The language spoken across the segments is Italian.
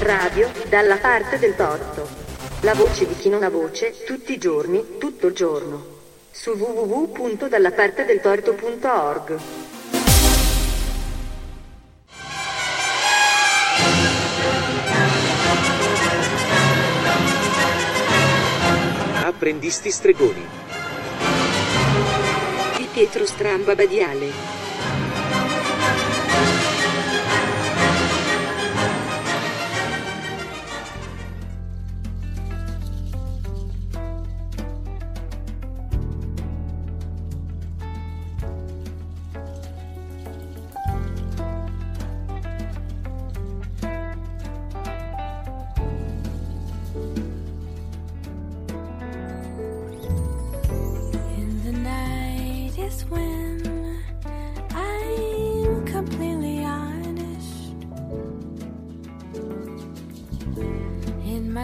Radio dalla parte del torto. La voce di chi non ha voce, tutti i giorni, tutto il giorno. Su www.dallapartedeltorto.org. Apprendisti stregoni. Di Pietro Stramba Badiale.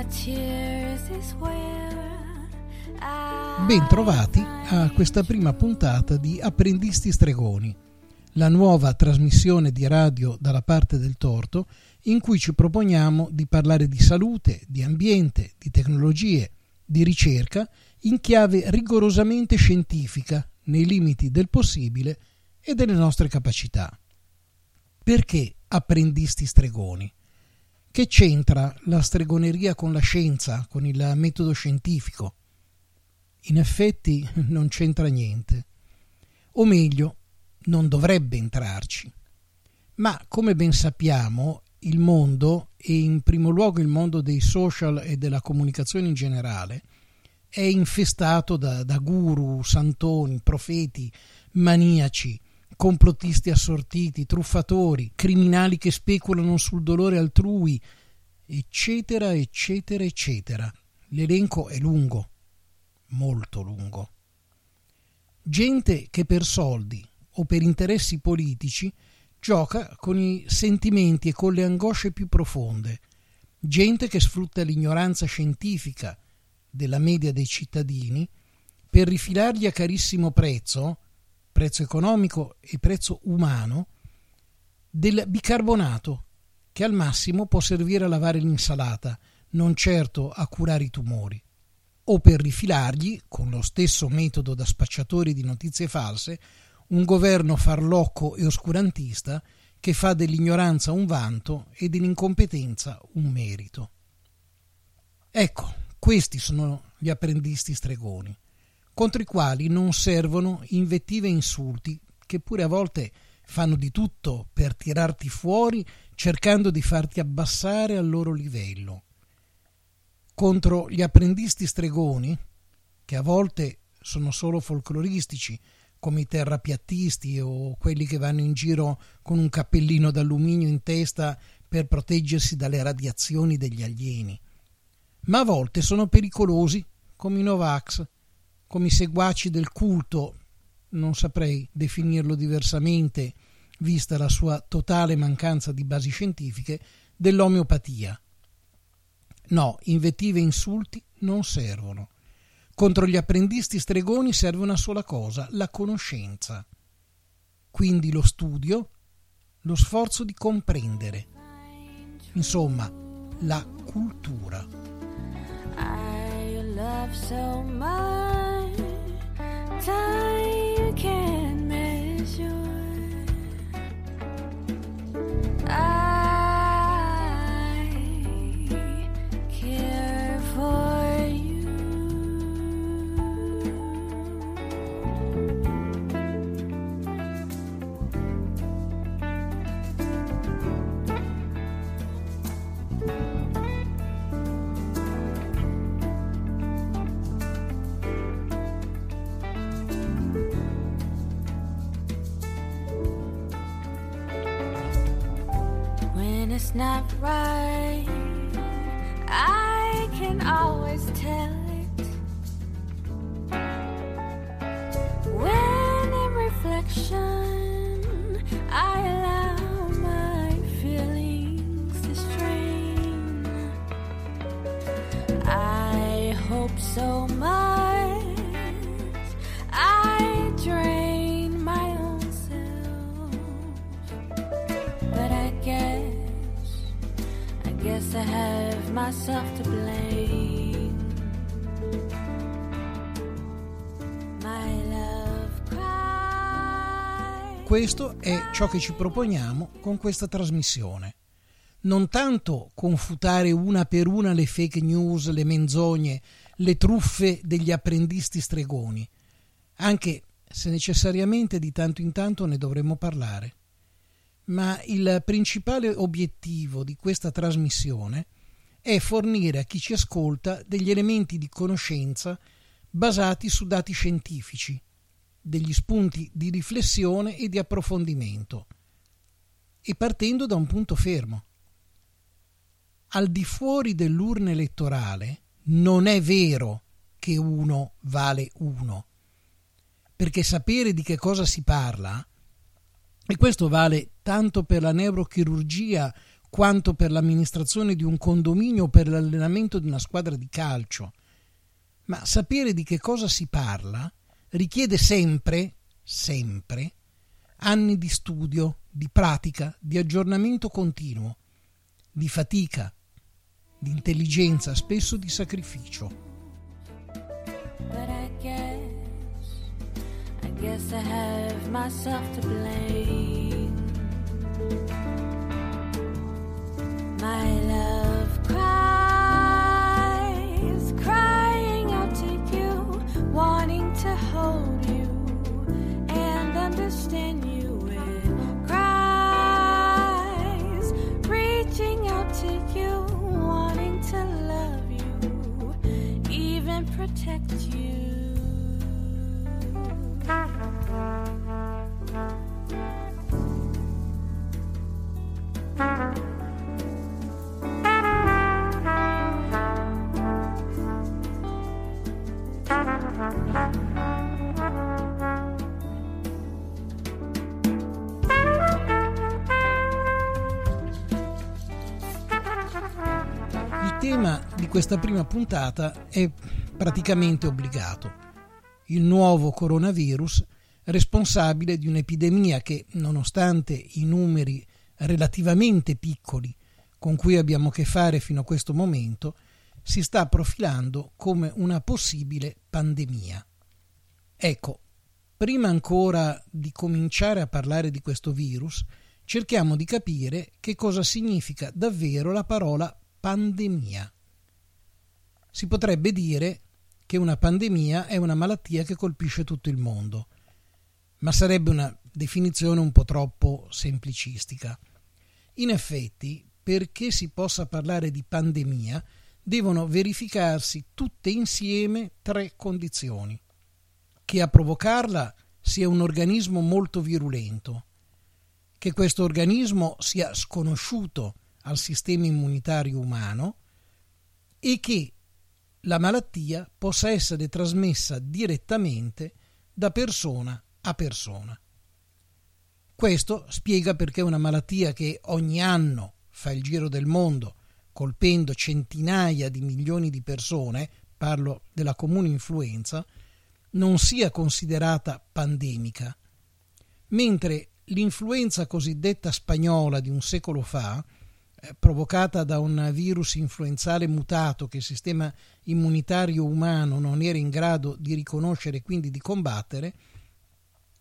In my tears is where I Bentrovati a questa prima puntata di Apprendisti Stregoni, la nuova trasmissione di radio dalla parte del torto in cui ci proponiamo di parlare di salute, di ambiente, di tecnologie, di ricerca in chiave rigorosamente scientifica, nei limiti del possibile e delle nostre capacità. Perché apprendisti stregoni? Che c'entra la stregoneria con la scienza, con il metodo scientifico? In effetti non c'entra niente. O meglio, non dovrebbe entrarci. Ma come ben sappiamo, il mondo, e in primo luogo il mondo dei social e della comunicazione in generale, è infestato da, da guru, santoni, profeti, maniaci, complottisti assortiti, truffatori, criminali che speculano sul dolore altrui, eccetera, eccetera, eccetera. L'elenco è lungo, molto lungo. Gente che per soldi o per interessi politici gioca con i sentimenti e con le angosce più profonde, gente che sfrutta l'ignoranza scientifica della media dei cittadini per rifilargli a carissimo prezzo, prezzo economico e prezzo umano, del bicarbonato che al massimo può servire a lavare l'insalata, non certo a curare i tumori, o per rifilargli, con lo stesso metodo da spacciatori di notizie false, un governo farlocco e oscurantista che fa dell'ignoranza un vanto e dell'incompetenza un merito. Ecco, questi sono gli apprendisti stregoni, contro i quali non servono invettive e insulti che pure a volte fanno di tutto per tirarti fuori cercando di farti abbassare al loro livello. Contro gli apprendisti stregoni, che a volte sono solo folcloristici, come i terrapiattisti o quelli che vanno in giro con un cappellino d'alluminio in testa per proteggersi dalle radiazioni degli alieni. Ma a volte sono pericolosi, come i Novax, come i seguaci del culto, non saprei definirlo diversamente, vista la sua totale mancanza di basi scientifiche, dell'omeopatia. No, invettive e insulti non servono. Contro gli apprendisti stregoni serve una sola cosa, la conoscenza. Quindi lo studio, lo sforzo di comprendere. Insomma, la cultura. I love so much. 在 not right. Questo è ciò che ci proponiamo con questa trasmissione. Non tanto confutare una per una le fake news, le menzogne, le truffe degli apprendisti stregoni, anche se necessariamente di tanto in tanto ne dovremmo parlare. Ma il principale obiettivo di questa trasmissione è fornire a chi ci ascolta degli elementi di conoscenza basati su dati scientifici, degli spunti di riflessione e di approfondimento, e partendo da un punto fermo. Al di fuori dell'urna elettorale non è vero che uno vale uno. Perché sapere di che cosa si parla, e questo vale tanto per la neurochirurgia quanto per l'amministrazione di un condominio o per l'allenamento di una squadra di calcio, ma sapere di che cosa si parla richiede sempre, sempre, anni di studio, di pratica, di aggiornamento continuo, di fatica, di intelligenza, spesso di sacrificio. But I guess, I guess I have myself to blame. My love cries, questa prima puntata è praticamente obbligato. Il nuovo coronavirus responsabile di un'epidemia che, nonostante i numeri relativamente piccoli con cui abbiamo a che fare fino a questo momento, si sta profilando come una possibile pandemia. Ecco, prima ancora di cominciare a parlare di questo virus, cerchiamo di capire che cosa significa davvero la parola pandemia. Si potrebbe dire che una pandemia è una malattia che colpisce tutto il mondo, ma sarebbe una definizione un po' troppo semplicistica. In effetti, perché si possa parlare di pandemia, devono verificarsi tutte insieme tre condizioni. Che a provocarla sia un organismo molto virulento, che questo organismo sia sconosciuto al sistema immunitario umano e che la malattia possa essere trasmessa direttamente da persona a persona. Questo spiega perché una malattia che ogni anno fa il giro del mondo colpendo centinaia di milioni di persone, parlo della comune influenza, non sia considerata pandemica, mentre l'influenza cosiddetta spagnola di un secolo fa, provocata da un virus influenzale mutato che il sistema immunitario umano non era in grado di riconoscere e quindi di combattere,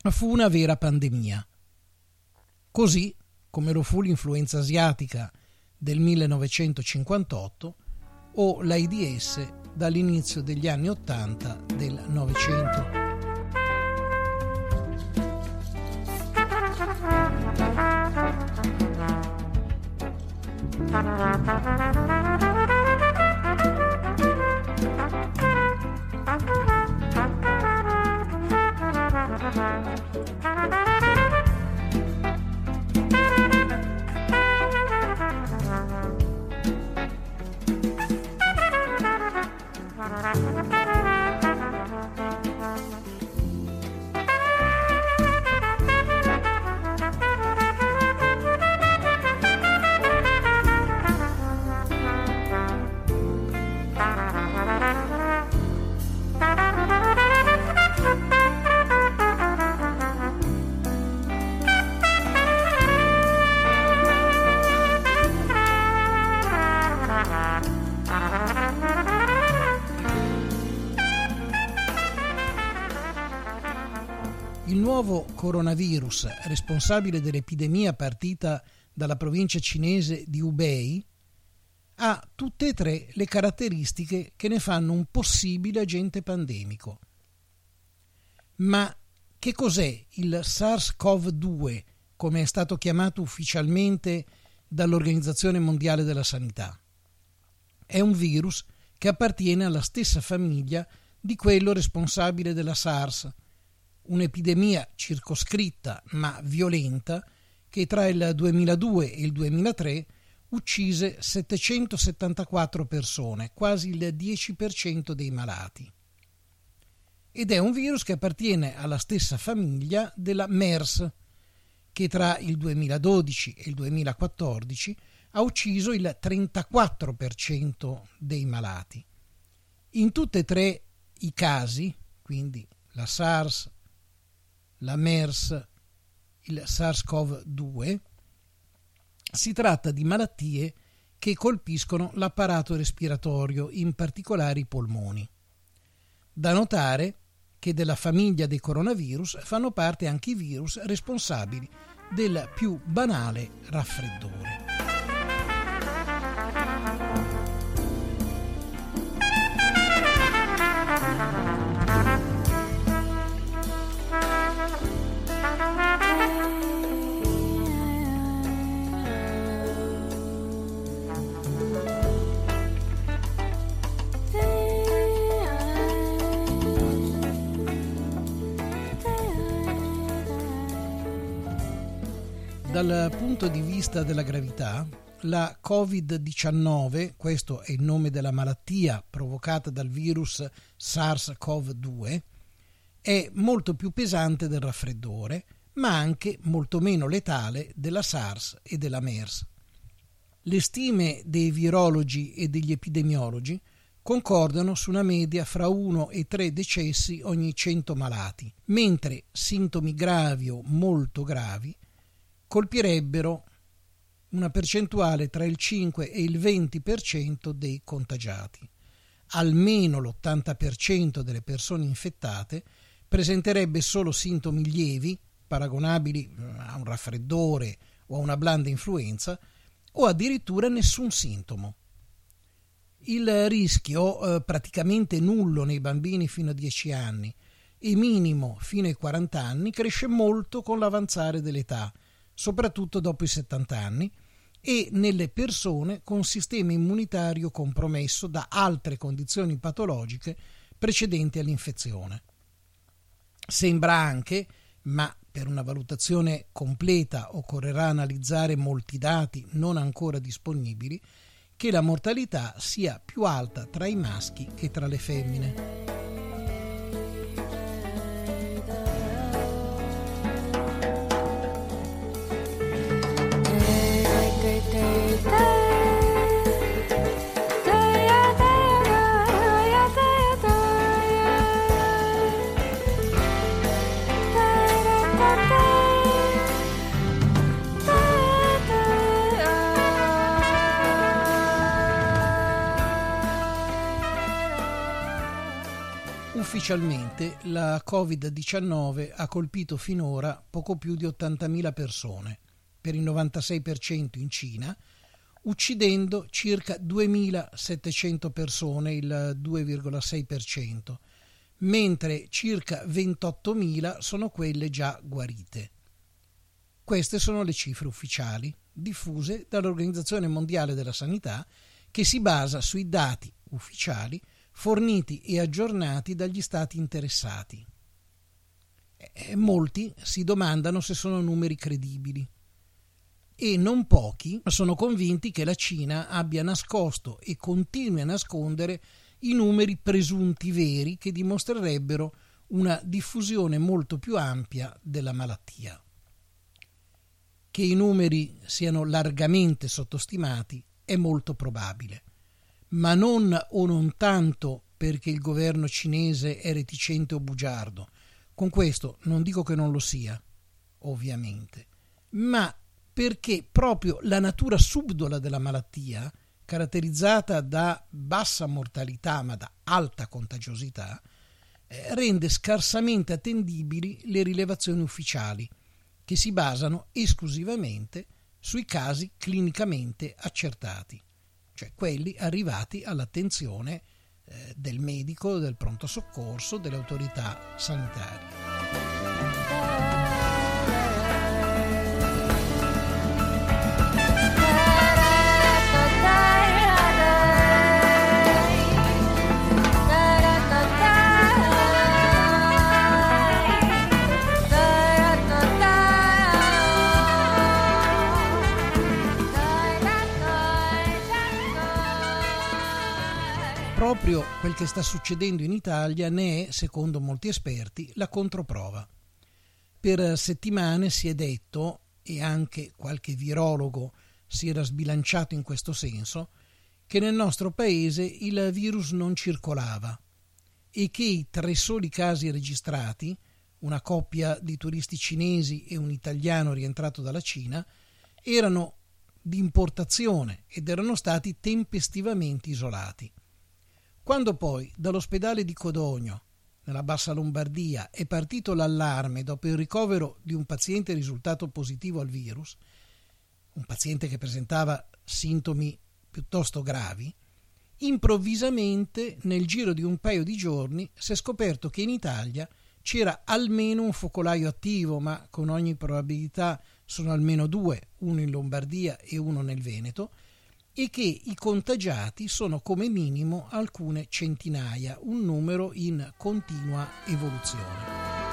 fu una vera pandemia. Così come lo fu l'influenza asiatica del 1958 o l'AIDS dall'inizio degli anni 80 del Novecento. Coronavirus responsabile dell'epidemia partita dalla provincia cinese di Hubei ha tutte e tre le caratteristiche che ne fanno un possibile agente pandemico. Ma che cos'è il SARS-CoV-2, come è stato chiamato ufficialmente dall'Organizzazione Mondiale della Sanità? È un virus che appartiene alla stessa famiglia di quello responsabile della SARS, un'epidemia circoscritta ma violenta che tra il 2002 e il 2003 uccise 774 persone, quasi il 10% dei malati. Ed è un virus che appartiene alla stessa famiglia della MERS, che tra il 2012 e il 2014 ha ucciso il 34% dei malati. In tutti e tre i casi, quindi la SARS, la MERS, il SARS-CoV-2, si tratta di malattie che colpiscono l'apparato respiratorio, in particolare i polmoni. Da notare che della famiglia dei coronavirus fanno parte anche i virus responsabili del più banale raffreddore. Dal punto di vista della gravità, la Covid-19, questo è il nome della malattia provocata dal virus SARS-CoV-2, è molto più pesante del raffreddore, ma anche molto meno letale della SARS e della MERS. Le stime dei virologi e degli epidemiologi concordano su una media fra 1 e 3 decessi ogni 100 malati, mentre sintomi gravi o molto gravi colpirebbero una percentuale tra il 5 e il 20% dei contagiati. Almeno l'80% delle persone infettate presenterebbe solo sintomi lievi, paragonabili eh, a un raffreddore o a una blanda influenza, o addirittura nessun sintomo. Il rischio, eh, praticamente nullo nei bambini fino a 10 anni e minimo fino ai 40 anni, cresce molto con l'avanzare dell'età soprattutto dopo i 70 anni, e nelle persone con sistema immunitario compromesso da altre condizioni patologiche precedenti all'infezione. Sembra anche, ma per una valutazione completa occorrerà analizzare molti dati non ancora disponibili, che la mortalità sia più alta tra i maschi che tra le femmine. Ufficialmente la Covid-19 ha colpito finora poco più di 80.000 persone, per il 96% in Cina, uccidendo circa 2.700 persone, il 2,6%, mentre circa 28.000 sono quelle già guarite. Queste sono le cifre ufficiali, diffuse dall'Organizzazione Mondiale della Sanità, che si basa sui dati ufficiali forniti e aggiornati dagli stati interessati. E molti si domandano se sono numeri credibili. E non pochi sono convinti che la Cina abbia nascosto e continui a nascondere i numeri presunti veri che dimostrerebbero una diffusione molto più ampia della malattia. Che i numeri siano largamente sottostimati è molto probabile ma non o non tanto perché il governo cinese è reticente o bugiardo. Con questo non dico che non lo sia, ovviamente, ma perché proprio la natura subdola della malattia, caratterizzata da bassa mortalità ma da alta contagiosità, eh, rende scarsamente attendibili le rilevazioni ufficiali, che si basano esclusivamente sui casi clinicamente accertati, cioè quelli arrivati all'attenzione eh, del medico, del pronto soccorso, delle autorità sanitarie. Proprio quel che sta succedendo in Italia ne è, secondo molti esperti, la controprova. Per settimane si è detto, e anche qualche virologo si era sbilanciato in questo senso, che nel nostro paese il virus non circolava e che i tre soli casi registrati, una coppia di turisti cinesi e un italiano rientrato dalla Cina, erano di importazione ed erano stati tempestivamente isolati. Quando poi dall'ospedale di Codogno, nella bassa Lombardia, è partito l'allarme dopo il ricovero di un paziente risultato positivo al virus, un paziente che presentava sintomi piuttosto gravi, improvvisamente nel giro di un paio di giorni si è scoperto che in Italia c'era almeno un focolaio attivo, ma con ogni probabilità sono almeno due, uno in Lombardia e uno nel Veneto, e che i contagiati sono come minimo alcune centinaia, un numero in continua evoluzione.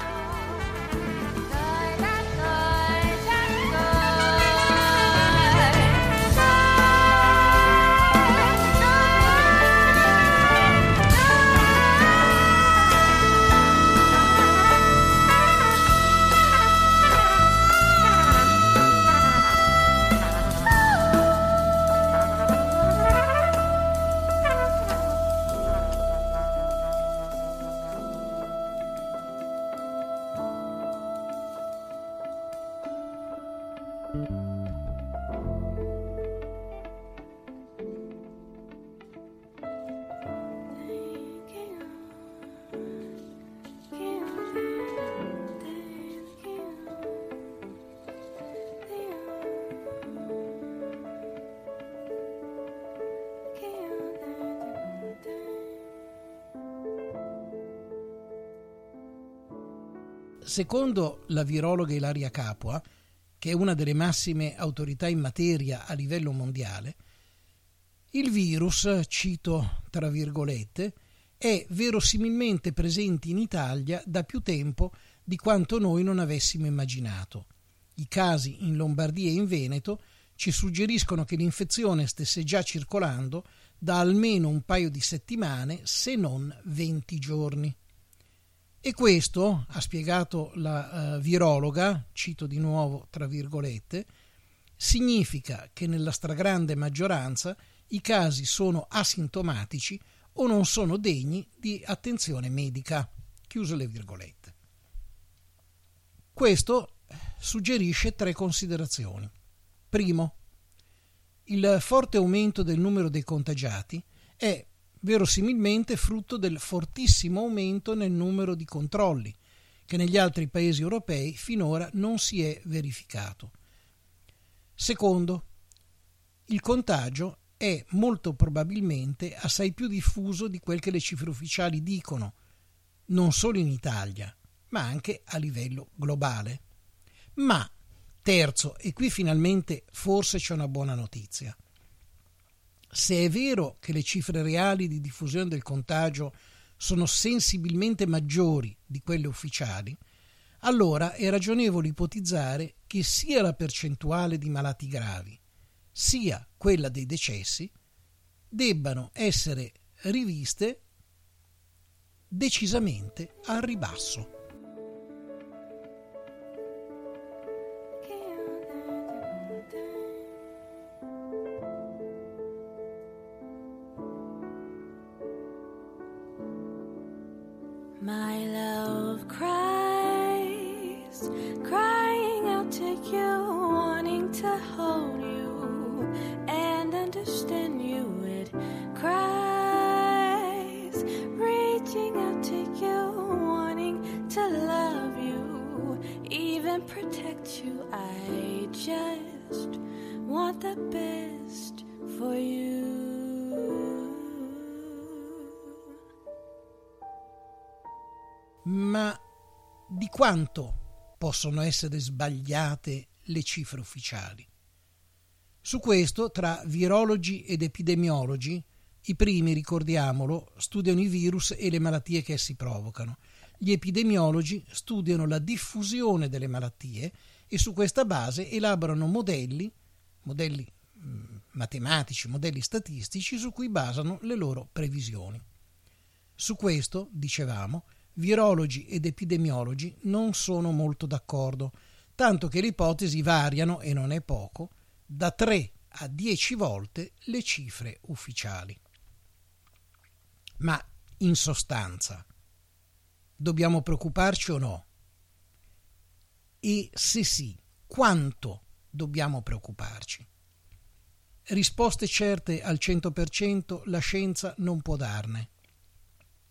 Secondo la virologa Ilaria Capua, che è una delle massime autorità in materia a livello mondiale, il virus, cito tra virgolette, è verosimilmente presente in Italia da più tempo di quanto noi non avessimo immaginato. I casi in Lombardia e in Veneto ci suggeriscono che l'infezione stesse già circolando da almeno un paio di settimane, se non 20 giorni. E questo, ha spiegato la uh, virologa, cito di nuovo tra virgolette, significa che nella stragrande maggioranza i casi sono asintomatici o non sono degni di attenzione medica. Chiuse le virgolette. Questo suggerisce tre considerazioni. Primo, il forte aumento del numero dei contagiati è verosimilmente frutto del fortissimo aumento nel numero di controlli, che negli altri paesi europei finora non si è verificato. Secondo, il contagio è molto probabilmente assai più diffuso di quel che le cifre ufficiali dicono, non solo in Italia, ma anche a livello globale. Ma, terzo, e qui finalmente forse c'è una buona notizia, se è vero che le cifre reali di diffusione del contagio sono sensibilmente maggiori di quelle ufficiali, allora è ragionevole ipotizzare che sia la percentuale di malati gravi, sia quella dei decessi, debbano essere riviste decisamente al ribasso. My protect you. I just want the best for you. Ma di quanto possono essere sbagliate le cifre ufficiali? Su questo, tra virologi ed epidemiologi, i primi, ricordiamolo, studiano i virus e le malattie che essi provocano. Gli epidemiologi studiano la diffusione delle malattie e su questa base elaborano modelli, modelli mm, matematici, modelli statistici su cui basano le loro previsioni. Su questo, dicevamo, virologi ed epidemiologi non sono molto d'accordo, tanto che le ipotesi variano, e non è poco, da 3 a 10 volte le cifre ufficiali. Ma in sostanza, dobbiamo preoccuparci o no? E se sì, quanto dobbiamo preoccuparci? Risposte certe al 100% la scienza non può darne.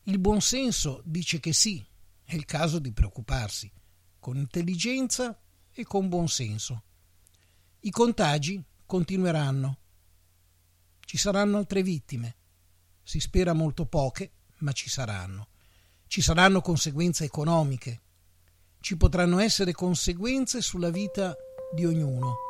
Il buonsenso dice che sì, è il caso di preoccuparsi, con intelligenza e con buonsenso. I contagi continueranno. Ci saranno altre vittime. Si spera molto poche, ma ci saranno. Ci saranno conseguenze economiche. Ci potranno essere conseguenze sulla vita di ognuno.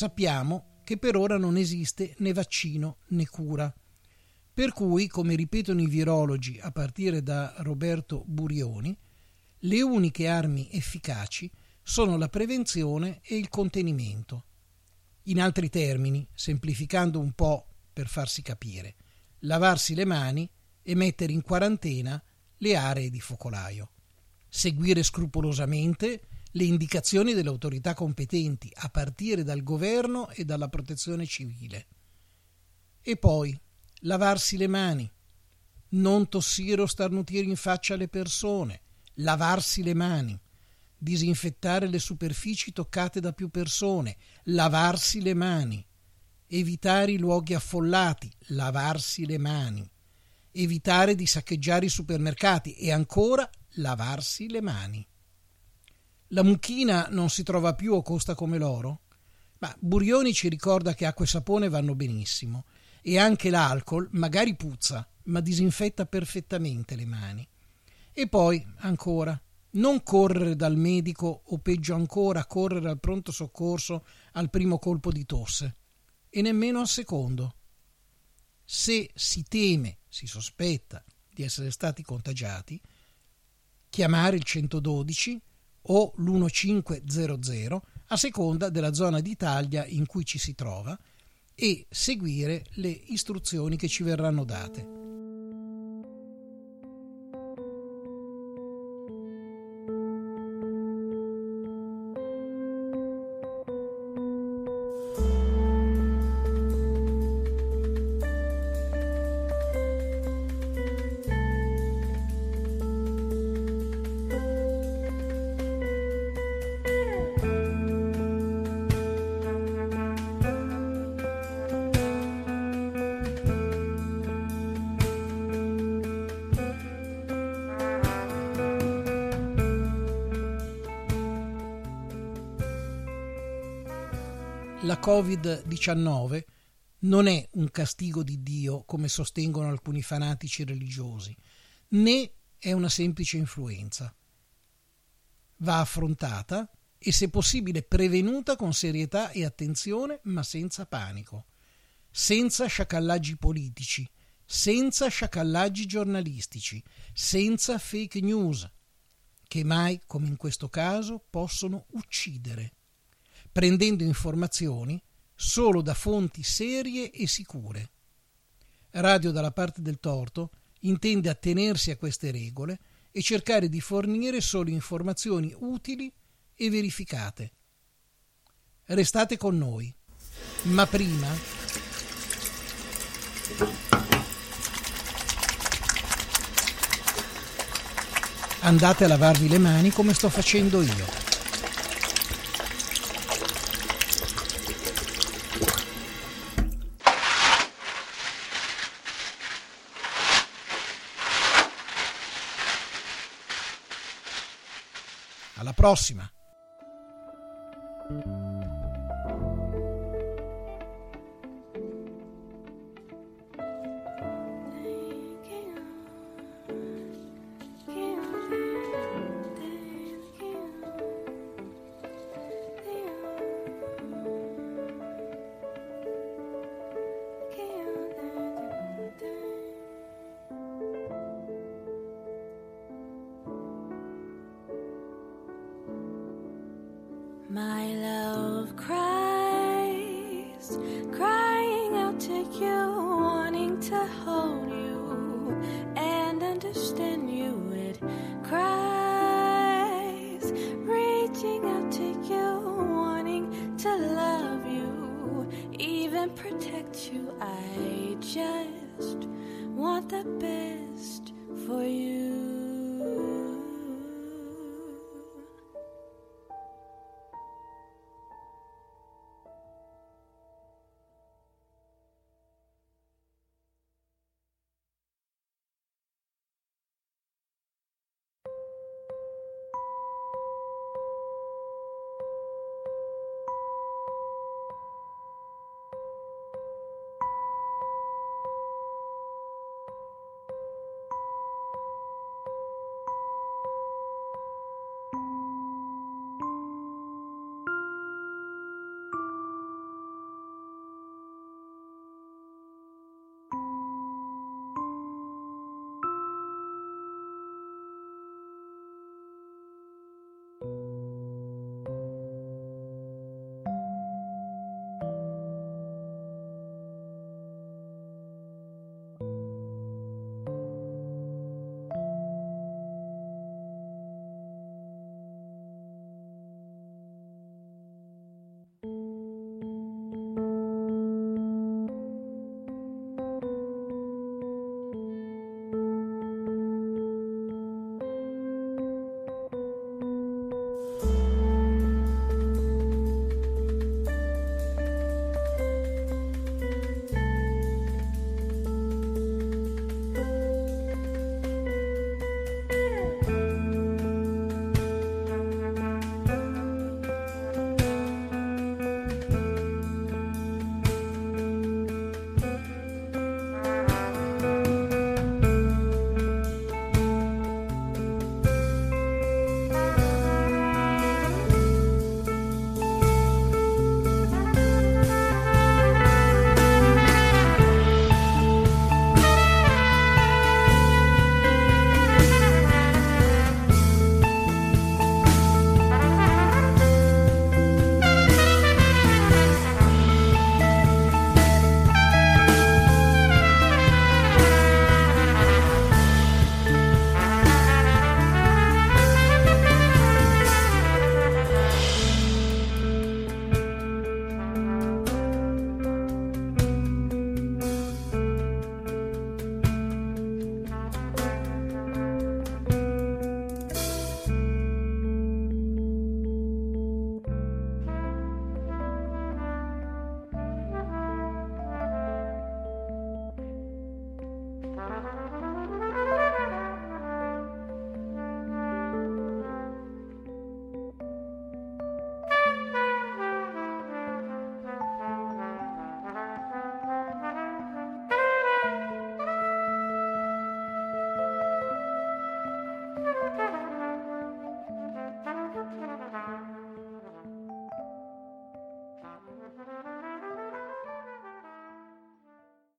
Sappiamo che per ora non esiste né vaccino né cura. Per cui, come ripetono i virologi a partire da Roberto Burioni, le uniche armi efficaci sono la prevenzione e il contenimento. In altri termini, semplificando un po' per farsi capire, lavarsi le mani e mettere in quarantena le aree di focolaio. Seguire scrupolosamente le indicazioni delle autorità competenti, a partire dal governo e dalla protezione civile. E poi lavarsi le mani, non tossire o starnutire in faccia alle persone, lavarsi le mani, disinfettare le superfici toccate da più persone, lavarsi le mani, evitare i luoghi affollati, lavarsi le mani, evitare di saccheggiare i supermercati e ancora lavarsi le mani. La mucchina non si trova più o costa come l'oro? Ma Burioni ci ricorda che acqua e sapone vanno benissimo e anche l'alcol magari puzza, ma disinfetta perfettamente le mani. E poi, ancora, non correre dal medico o peggio ancora correre al pronto soccorso al primo colpo di tosse e nemmeno al secondo. Se si teme, si sospetta di essere stati contagiati, chiamare il 112 o l'1500 a seconda della zona d'Italia in cui ci si trova e seguire le istruzioni che ci verranno date. La Covid-19 non è un castigo di Dio, come sostengono alcuni fanatici religiosi, né è una semplice influenza. Va affrontata e se possibile prevenuta con serietà e attenzione, ma senza panico, senza sciacallaggi politici, senza sciacallaggi giornalistici, senza fake news, che mai, come in questo caso, possono uccidere, prendendo informazioni solo da fonti serie e sicure. Radio dalla parte del torto intende attenersi a queste regole e cercare di fornire solo informazioni utili e verificate. Restate con noi, ma prima andate a lavarvi le mani come sto facendo io. Prossima!